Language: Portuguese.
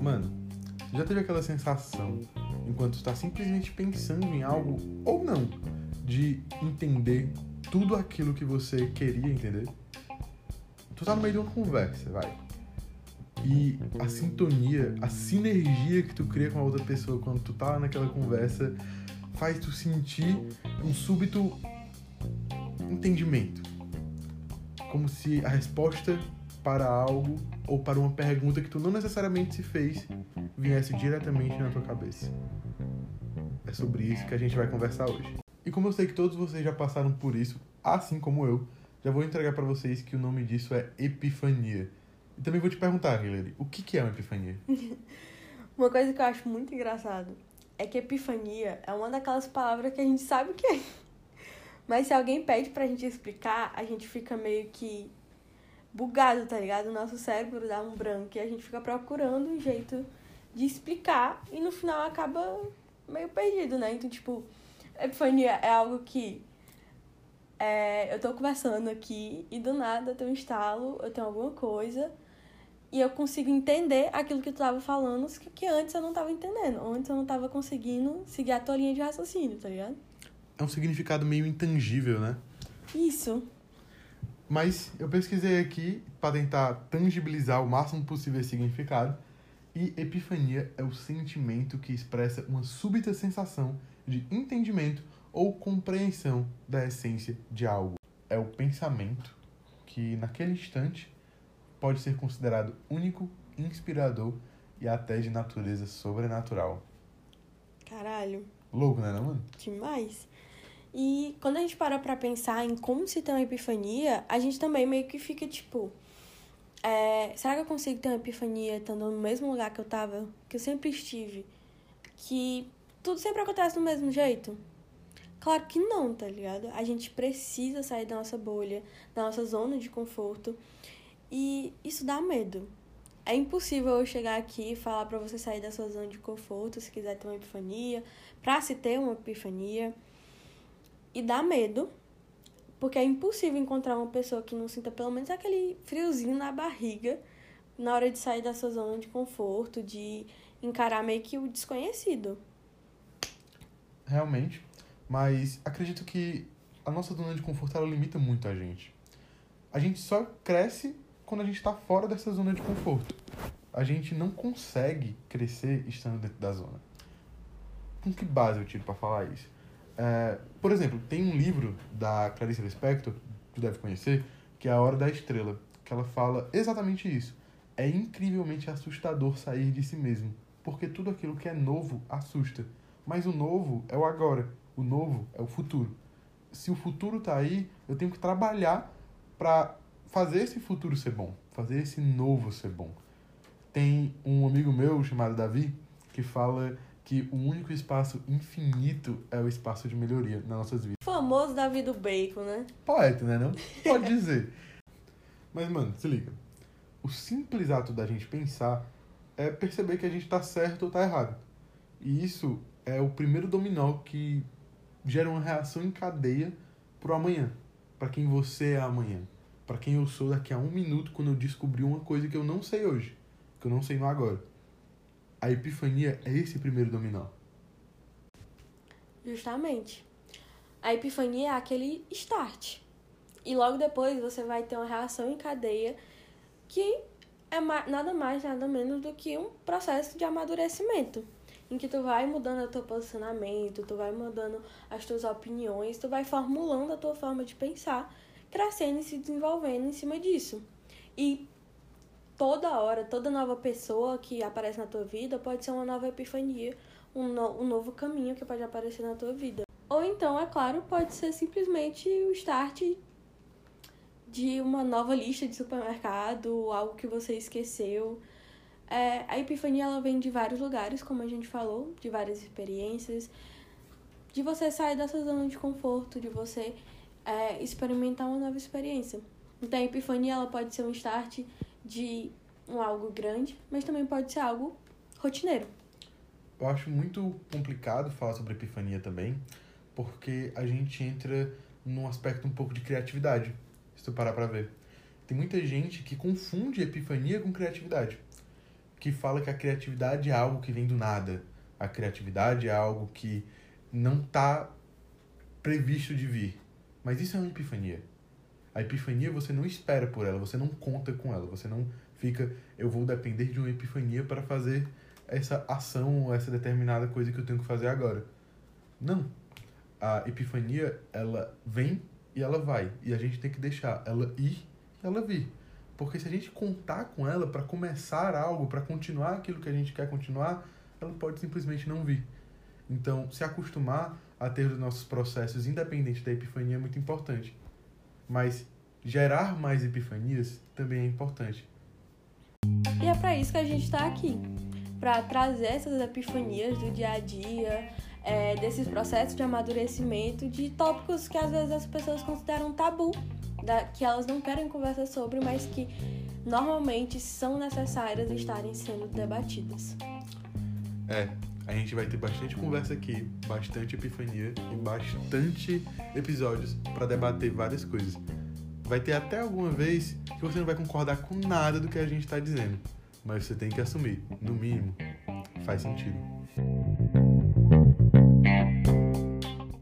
Mano, já teve aquela sensação, enquanto tu tá simplesmente pensando em algo, ou não, de entender tudo aquilo que você queria entender? Tu tá no meio de uma conversa, vai. E a sintonia, a sinergia que tu cria com a outra pessoa quando tu tá naquela conversa faz tu sentir um súbito entendimento. Como se a resposta para algo ou para uma pergunta que tu não necessariamente se fez viesse diretamente na tua cabeça. É sobre isso que a gente vai conversar hoje. E como eu sei que todos vocês já passaram por isso, assim como eu, já vou entregar para vocês que o nome disso é epifania. E também vou te perguntar, Hillary, o que, que é uma epifania? Uma coisa que eu acho muito engraçado é que epifania é uma daquelas palavras que a gente sabe o que é. Mas se alguém pede pra gente explicar, a gente fica meio que bugado, tá ligado? O nosso cérebro dá um branco e a gente fica procurando um jeito de explicar e no final acaba meio perdido, né? Então, tipo, epifania é algo que é, eu tô conversando aqui e do nada eu tenho um estalo, eu tenho alguma coisa e eu consigo entender aquilo que tu tava falando que, que antes eu não tava entendendo. Antes eu não tava conseguindo seguir a tua linha de raciocínio, tá ligado? É um significado meio intangível, né? Isso. Mas eu pesquisei aqui para tentar tangibilizar o máximo possível esse significado. E epifania é o sentimento que expressa uma súbita sensação de entendimento ou compreensão da essência de algo. É o pensamento que, naquele instante, pode ser considerado único, inspirador e até de natureza sobrenatural. Caralho. Louco, né, não, mano? Demais. E quando a gente para pra pensar em como se tem uma epifania, a gente também meio que fica tipo. É, será que eu consigo ter uma epifania estando no mesmo lugar que eu tava? Que eu sempre estive? Que tudo sempre acontece do mesmo jeito? Claro que não, tá ligado? A gente precisa sair da nossa bolha, da nossa zona de conforto. E isso dá medo. É impossível eu chegar aqui e falar para você sair da sua zona de conforto se quiser ter uma epifania, pra se ter uma epifania. E dá medo, porque é impossível encontrar uma pessoa que não sinta pelo menos aquele friozinho na barriga na hora de sair da sua zona de conforto, de encarar meio que o desconhecido. Realmente. Mas acredito que a nossa zona de conforto ela limita muito a gente. A gente só cresce quando a gente está fora dessa zona de conforto. A gente não consegue crescer estando dentro da zona. Com que base eu tiro para falar isso? É, por exemplo, tem um livro da Clarice Lispector, tu deve conhecer, que é A Hora da Estrela, que ela fala exatamente isso. É incrivelmente assustador sair de si mesmo, porque tudo aquilo que é novo assusta. Mas o novo é o agora, o novo é o futuro. Se o futuro tá aí, eu tenho que trabalhar para fazer esse futuro ser bom, fazer esse novo ser bom. Tem um amigo meu chamado Davi que fala que o único espaço infinito é o espaço de melhoria nas nossas vidas. Famoso Davi do Bacon, né? Poeta, né? Não pode dizer. Mas, mano, se liga. O simples ato da gente pensar é perceber que a gente tá certo ou tá errado. E isso é o primeiro dominó que gera uma reação em cadeia pro amanhã. para quem você é amanhã. Para quem eu sou daqui a um minuto quando eu descobri uma coisa que eu não sei hoje. Que eu não sei agora. A epifania é esse primeiro dominó. Justamente. A epifania é aquele start. E logo depois você vai ter uma reação em cadeia que é nada mais, nada menos do que um processo de amadurecimento. Em que tu vai mudando o teu posicionamento, tu vai mudando as tuas opiniões, tu vai formulando a tua forma de pensar, crescendo e se desenvolvendo em cima disso. E toda hora, toda nova pessoa que aparece na tua vida pode ser uma nova epifania, um, no, um novo caminho que pode aparecer na tua vida. Ou então, é claro, pode ser simplesmente o start de uma nova lista de supermercado, algo que você esqueceu. É, a epifania ela vem de vários lugares, como a gente falou, de várias experiências, de você sair dessa zona de conforto, de você é, experimentar uma nova experiência. Então, a epifania ela pode ser um start de um algo grande, mas também pode ser algo rotineiro. Eu acho muito complicado falar sobre epifania também, porque a gente entra num aspecto um pouco de criatividade, se tu parar pra ver. Tem muita gente que confunde epifania com criatividade. Que fala que a criatividade é algo que vem do nada. A criatividade é algo que não está previsto de vir. Mas isso é uma epifania. A epifania você não espera por ela, você não conta com ela, você não fica, eu vou depender de uma epifania para fazer essa ação, essa determinada coisa que eu tenho que fazer agora. Não. A epifania, ela vem e ela vai. E a gente tem que deixar ela ir e ela vir. Porque se a gente contar com ela para começar algo, para continuar aquilo que a gente quer continuar, ela pode simplesmente não vir. Então, se acostumar a ter os nossos processos independentes da epifania é muito importante. Mas gerar mais epifanias também é importante. E é para isso que a gente está aqui para trazer essas epifanias do dia a dia, é, desses processos de amadurecimento, de tópicos que às vezes as pessoas consideram tabu, da, que elas não querem conversar sobre, mas que normalmente são necessárias estarem sendo debatidas. É, a gente vai ter bastante conversa aqui, bastante epifania e bastante episódios para debater várias coisas. Vai ter até alguma vez que você não vai concordar com nada do que a gente está dizendo, mas você tem que assumir, no mínimo, faz sentido.